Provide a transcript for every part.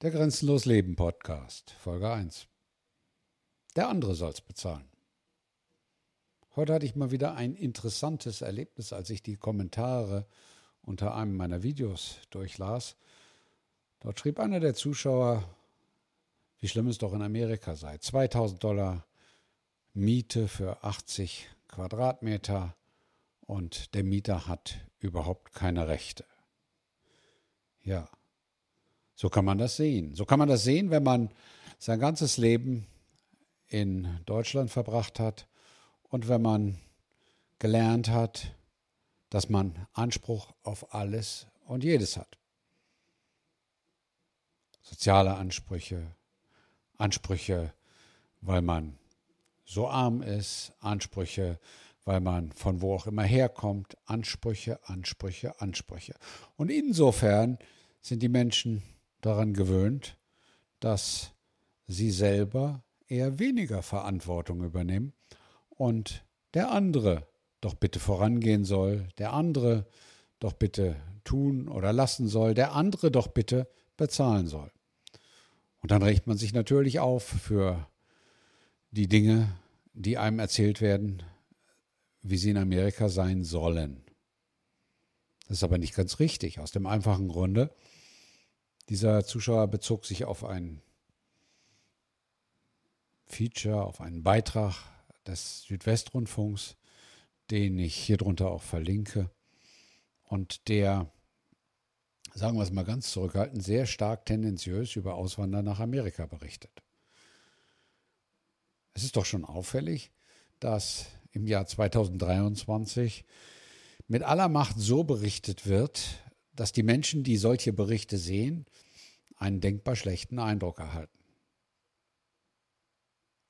Der Grenzenlos Leben Podcast, Folge 1. Der andere soll's bezahlen. Heute hatte ich mal wieder ein interessantes Erlebnis, als ich die Kommentare unter einem meiner Videos durchlas. Dort schrieb einer der Zuschauer, wie schlimm es doch in Amerika sei. 2000 Dollar Miete für 80 Quadratmeter und der Mieter hat überhaupt keine Rechte. Ja, so kann man das sehen. So kann man das sehen, wenn man sein ganzes Leben in Deutschland verbracht hat und wenn man gelernt hat, dass man Anspruch auf alles und jedes hat. Soziale Ansprüche, Ansprüche, weil man so arm ist, Ansprüche, weil man von wo auch immer herkommt, Ansprüche, Ansprüche, Ansprüche. Und insofern sind die Menschen daran gewöhnt, dass sie selber eher weniger Verantwortung übernehmen und der andere doch bitte vorangehen soll, der andere doch bitte tun oder lassen soll, der andere doch bitte bezahlen soll. Und dann regt man sich natürlich auf für die Dinge, die einem erzählt werden, wie sie in Amerika sein sollen. Das ist aber nicht ganz richtig, aus dem einfachen Grunde, dieser Zuschauer bezog sich auf ein Feature, auf einen Beitrag des Südwestrundfunks, den ich hier drunter auch verlinke und der, sagen wir es mal ganz zurückhaltend, sehr stark tendenziös über Auswandern nach Amerika berichtet. Es ist doch schon auffällig, dass im Jahr 2023 mit aller Macht so berichtet wird, dass die Menschen, die solche Berichte sehen, einen denkbar schlechten Eindruck erhalten.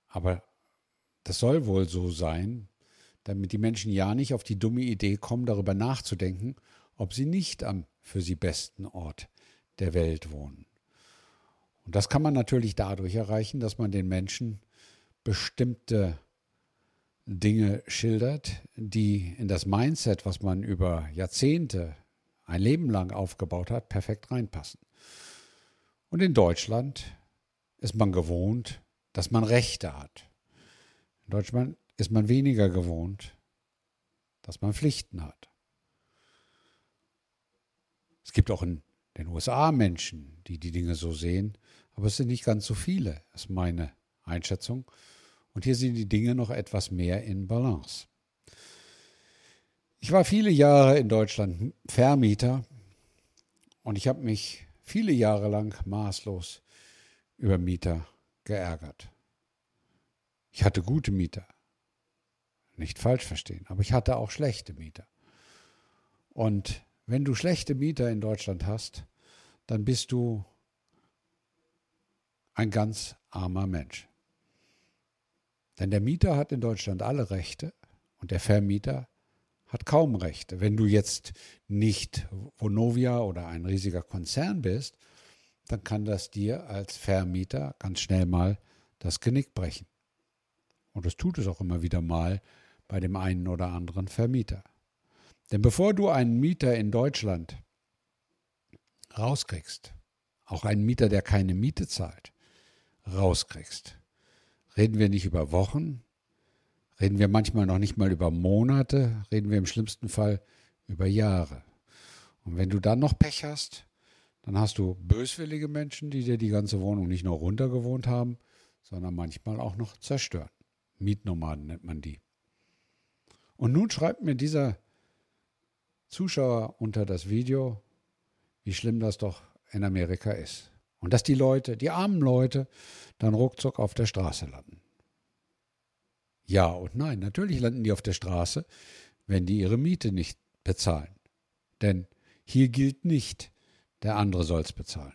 Aber das soll wohl so sein, damit die Menschen ja nicht auf die dumme Idee kommen, darüber nachzudenken, ob sie nicht am für sie besten Ort der Welt wohnen. Und das kann man natürlich dadurch erreichen, dass man den Menschen bestimmte Dinge schildert, die in das Mindset, was man über Jahrzehnte ein Leben lang aufgebaut hat, perfekt reinpassen. Und in Deutschland ist man gewohnt, dass man Rechte hat. In Deutschland ist man weniger gewohnt, dass man Pflichten hat. Es gibt auch in den USA Menschen, die die Dinge so sehen, aber es sind nicht ganz so viele, ist meine Einschätzung. Und hier sind die Dinge noch etwas mehr in Balance. Ich war viele Jahre in Deutschland Vermieter und ich habe mich viele Jahre lang maßlos über Mieter geärgert. Ich hatte gute Mieter, nicht falsch verstehen, aber ich hatte auch schlechte Mieter. Und wenn du schlechte Mieter in Deutschland hast, dann bist du ein ganz armer Mensch. Denn der Mieter hat in Deutschland alle Rechte und der Vermieter hat kaum Rechte. Wenn du jetzt nicht Vonovia oder ein riesiger Konzern bist, dann kann das dir als Vermieter ganz schnell mal das Genick brechen. Und das tut es auch immer wieder mal bei dem einen oder anderen Vermieter. Denn bevor du einen Mieter in Deutschland rauskriegst, auch einen Mieter, der keine Miete zahlt, rauskriegst, reden wir nicht über Wochen, Reden wir manchmal noch nicht mal über Monate, reden wir im schlimmsten Fall über Jahre. Und wenn du dann noch Pech hast, dann hast du böswillige Menschen, die dir die ganze Wohnung nicht nur runtergewohnt haben, sondern manchmal auch noch zerstören. Mietnomaden nennt man die. Und nun schreibt mir dieser Zuschauer unter das Video, wie schlimm das doch in Amerika ist. Und dass die Leute, die armen Leute, dann ruckzuck auf der Straße landen. Ja und nein. Natürlich landen die auf der Straße, wenn die ihre Miete nicht bezahlen. Denn hier gilt nicht, der andere soll es bezahlen.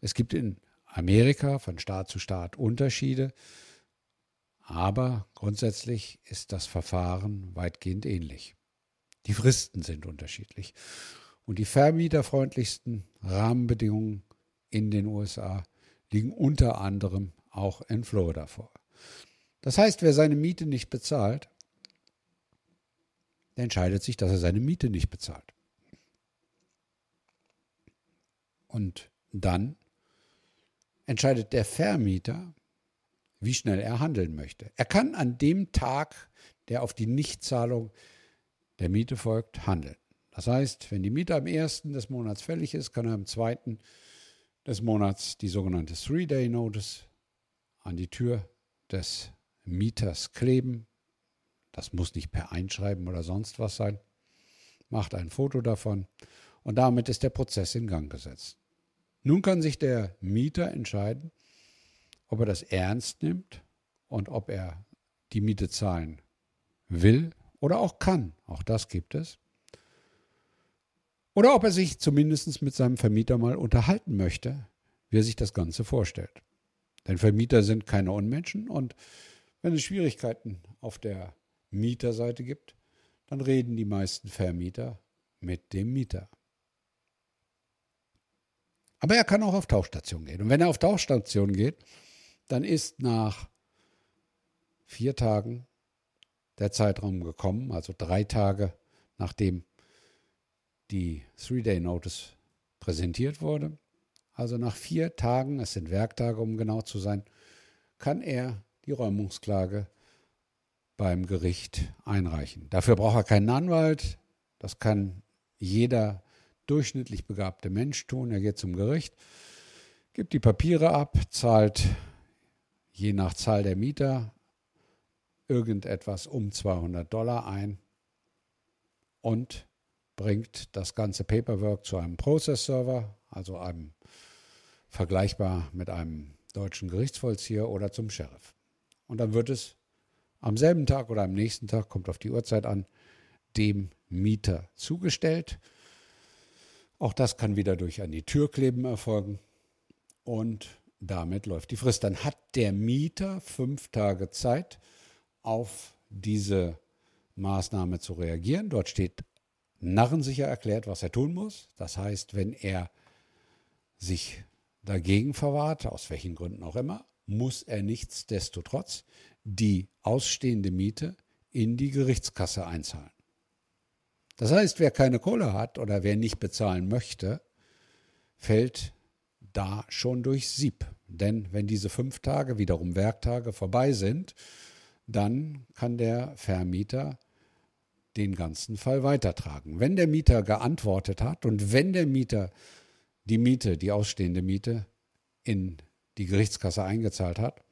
Es gibt in Amerika von Staat zu Staat Unterschiede, aber grundsätzlich ist das Verfahren weitgehend ähnlich. Die Fristen sind unterschiedlich. Und die vermieterfreundlichsten Rahmenbedingungen in den USA liegen unter anderem auch in Florida vor. Das heißt, wer seine Miete nicht bezahlt, der entscheidet sich, dass er seine Miete nicht bezahlt. Und dann entscheidet der Vermieter, wie schnell er handeln möchte. Er kann an dem Tag, der auf die Nichtzahlung der Miete folgt, handeln. Das heißt, wenn die Miete am ersten des Monats fällig ist, kann er am zweiten des Monats die sogenannte Three-Day-Notice an die Tür des Mieters kleben. Das muss nicht per Einschreiben oder sonst was sein. Macht ein Foto davon und damit ist der Prozess in Gang gesetzt. Nun kann sich der Mieter entscheiden, ob er das ernst nimmt und ob er die Miete zahlen will oder auch kann. Auch das gibt es. Oder ob er sich zumindest mit seinem Vermieter mal unterhalten möchte, wie er sich das Ganze vorstellt. Denn Vermieter sind keine Unmenschen und wenn es Schwierigkeiten auf der Mieterseite gibt, dann reden die meisten Vermieter mit dem Mieter. Aber er kann auch auf Tauchstation gehen. Und wenn er auf Tauchstation geht, dann ist nach vier Tagen der Zeitraum gekommen, also drei Tage nachdem die Three-Day-Notice präsentiert wurde. Also nach vier Tagen, es sind Werktage, um genau zu sein, kann er die Räumungsklage beim Gericht einreichen. Dafür braucht er keinen Anwalt. Das kann jeder durchschnittlich begabte Mensch tun. Er geht zum Gericht, gibt die Papiere ab, zahlt je nach Zahl der Mieter irgendetwas um 200 Dollar ein und bringt das ganze Paperwork zu einem Process-Server, also einem vergleichbar mit einem deutschen Gerichtsvollzieher oder zum Sheriff. Und dann wird es am selben Tag oder am nächsten Tag, kommt auf die Uhrzeit an, dem Mieter zugestellt. Auch das kann wieder durch an die Tür kleben erfolgen. Und damit läuft die Frist. Dann hat der Mieter fünf Tage Zeit, auf diese Maßnahme zu reagieren. Dort steht narrensicher erklärt, was er tun muss. Das heißt, wenn er sich dagegen verwahrt, aus welchen Gründen auch immer, muss er nichtsdestotrotz die ausstehende Miete in die Gerichtskasse einzahlen. Das heißt, wer keine Kohle hat oder wer nicht bezahlen möchte, fällt da schon durch Sieb. Denn wenn diese fünf Tage, wiederum Werktage, vorbei sind, dann kann der Vermieter den ganzen Fall weitertragen. Wenn der Mieter geantwortet hat und wenn der Mieter die Miete, die ausstehende Miete, in die Gerichtskasse eingezahlt hat,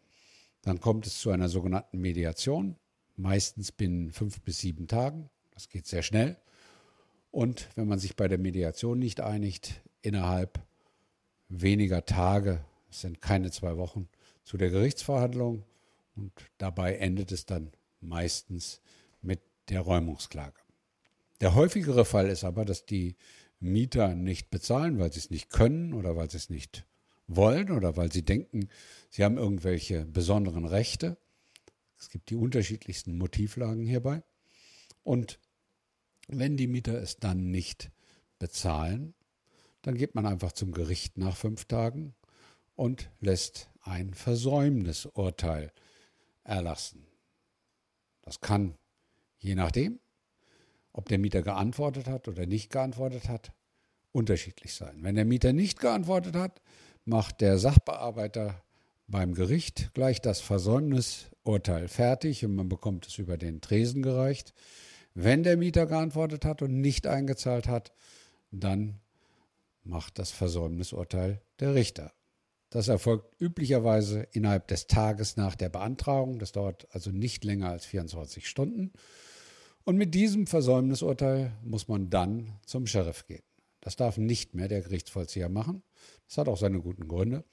dann kommt es zu einer sogenannten Mediation, meistens binnen fünf bis sieben Tagen. Das geht sehr schnell. Und wenn man sich bei der Mediation nicht einigt, innerhalb weniger Tage, es sind keine zwei Wochen, zu der Gerichtsverhandlung und dabei endet es dann meistens mit der Räumungsklage. Der häufigere Fall ist aber, dass die Mieter nicht bezahlen, weil sie es nicht können oder weil sie es nicht wollen oder weil sie denken, sie haben irgendwelche besonderen Rechte. Es gibt die unterschiedlichsten Motivlagen hierbei. Und wenn die Mieter es dann nicht bezahlen, dann geht man einfach zum Gericht nach fünf Tagen und lässt ein Versäumnisurteil erlassen. Das kann, je nachdem, ob der Mieter geantwortet hat oder nicht geantwortet hat, unterschiedlich sein. Wenn der Mieter nicht geantwortet hat, macht der Sachbearbeiter beim Gericht gleich das Versäumnisurteil fertig und man bekommt es über den Tresen gereicht. Wenn der Mieter geantwortet hat und nicht eingezahlt hat, dann macht das Versäumnisurteil der Richter. Das erfolgt üblicherweise innerhalb des Tages nach der Beantragung. Das dauert also nicht länger als 24 Stunden. Und mit diesem Versäumnisurteil muss man dann zum Sheriff gehen. Das darf nicht mehr der Gerichtsvollzieher machen. Das hat auch seine guten Gründe.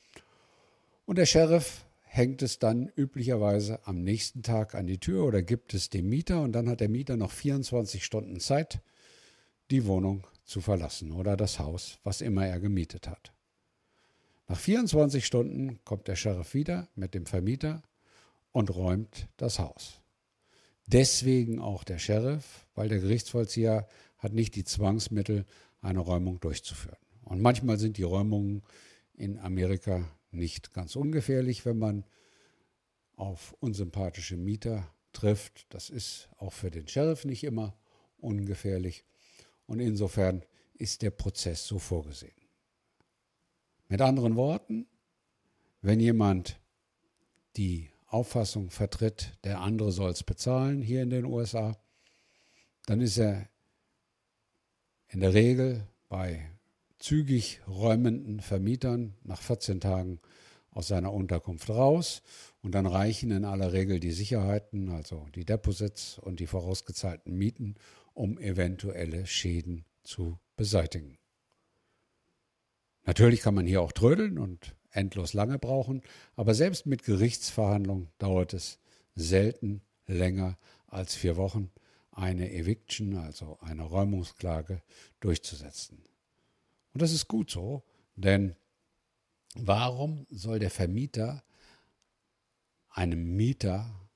Und der Sheriff hängt es dann üblicherweise am nächsten Tag an die Tür oder gibt es dem Mieter und dann hat der Mieter noch 24 Stunden Zeit, die Wohnung zu verlassen oder das Haus, was immer er gemietet hat. Nach 24 Stunden kommt der Sheriff wieder mit dem Vermieter und räumt das Haus. Deswegen auch der Sheriff, weil der Gerichtsvollzieher hat nicht die Zwangsmittel, eine Räumung durchzuführen. Und manchmal sind die Räumungen in Amerika nicht ganz ungefährlich, wenn man auf unsympathische Mieter trifft. Das ist auch für den Sheriff nicht immer ungefährlich. Und insofern ist der Prozess so vorgesehen. Mit anderen Worten, wenn jemand die Auffassung vertritt, der andere soll es bezahlen hier in den USA, dann ist er in der Regel bei zügig räumenden Vermietern nach 14 Tagen aus seiner Unterkunft raus und dann reichen in aller Regel die Sicherheiten, also die Deposits und die vorausgezahlten Mieten, um eventuelle Schäden zu beseitigen. Natürlich kann man hier auch trödeln und endlos lange brauchen, aber selbst mit Gerichtsverhandlungen dauert es selten länger als vier Wochen, eine Eviction, also eine Räumungsklage, durchzusetzen. Und das ist gut so, denn warum soll der Vermieter einem Mieter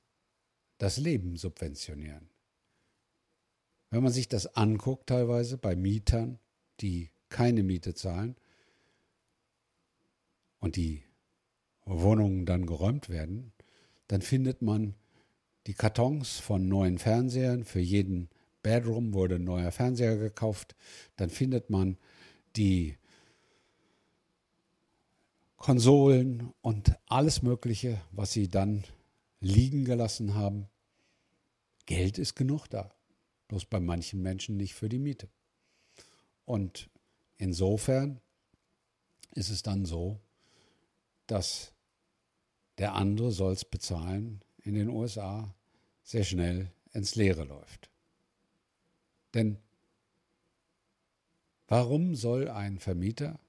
das Leben subventionieren? Wenn man sich das anguckt, teilweise bei Mietern, die keine Miete zahlen und die Wohnungen dann geräumt werden, dann findet man die Kartons von neuen Fernsehern. Für jeden Bedroom wurde ein neuer Fernseher gekauft. Dann findet man die Konsolen und alles Mögliche, was sie dann liegen gelassen haben. Geld ist genug da, bloß bei manchen Menschen nicht für die Miete. Und insofern ist es dann so, dass der andere soll es bezahlen in den USA sehr schnell ins Leere läuft. Denn Warum soll ein Vermieter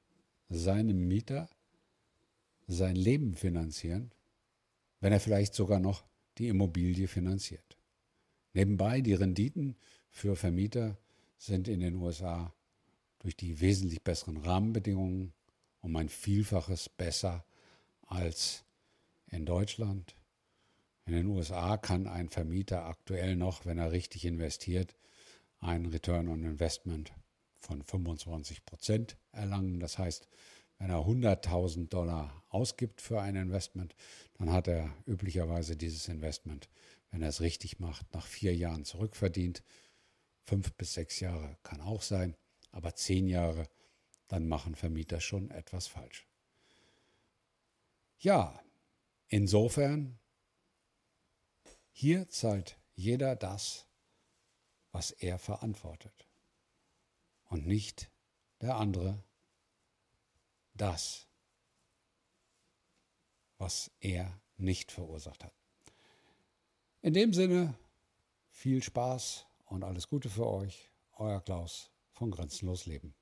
seinem Mieter sein Leben finanzieren, wenn er vielleicht sogar noch die Immobilie finanziert? Nebenbei, die Renditen für Vermieter sind in den USA durch die wesentlich besseren Rahmenbedingungen um ein Vielfaches besser als in Deutschland. In den USA kann ein Vermieter aktuell noch, wenn er richtig investiert, einen Return on Investment von 25 Prozent erlangen. Das heißt, wenn er 100.000 Dollar ausgibt für ein Investment, dann hat er üblicherweise dieses Investment, wenn er es richtig macht, nach vier Jahren zurückverdient. Fünf bis sechs Jahre kann auch sein, aber zehn Jahre, dann machen Vermieter schon etwas falsch. Ja, insofern, hier zahlt jeder das, was er verantwortet und nicht der andere das, was er nicht verursacht hat. In dem Sinne, viel Spaß und alles Gute für euch, euer Klaus von Grenzenlos Leben.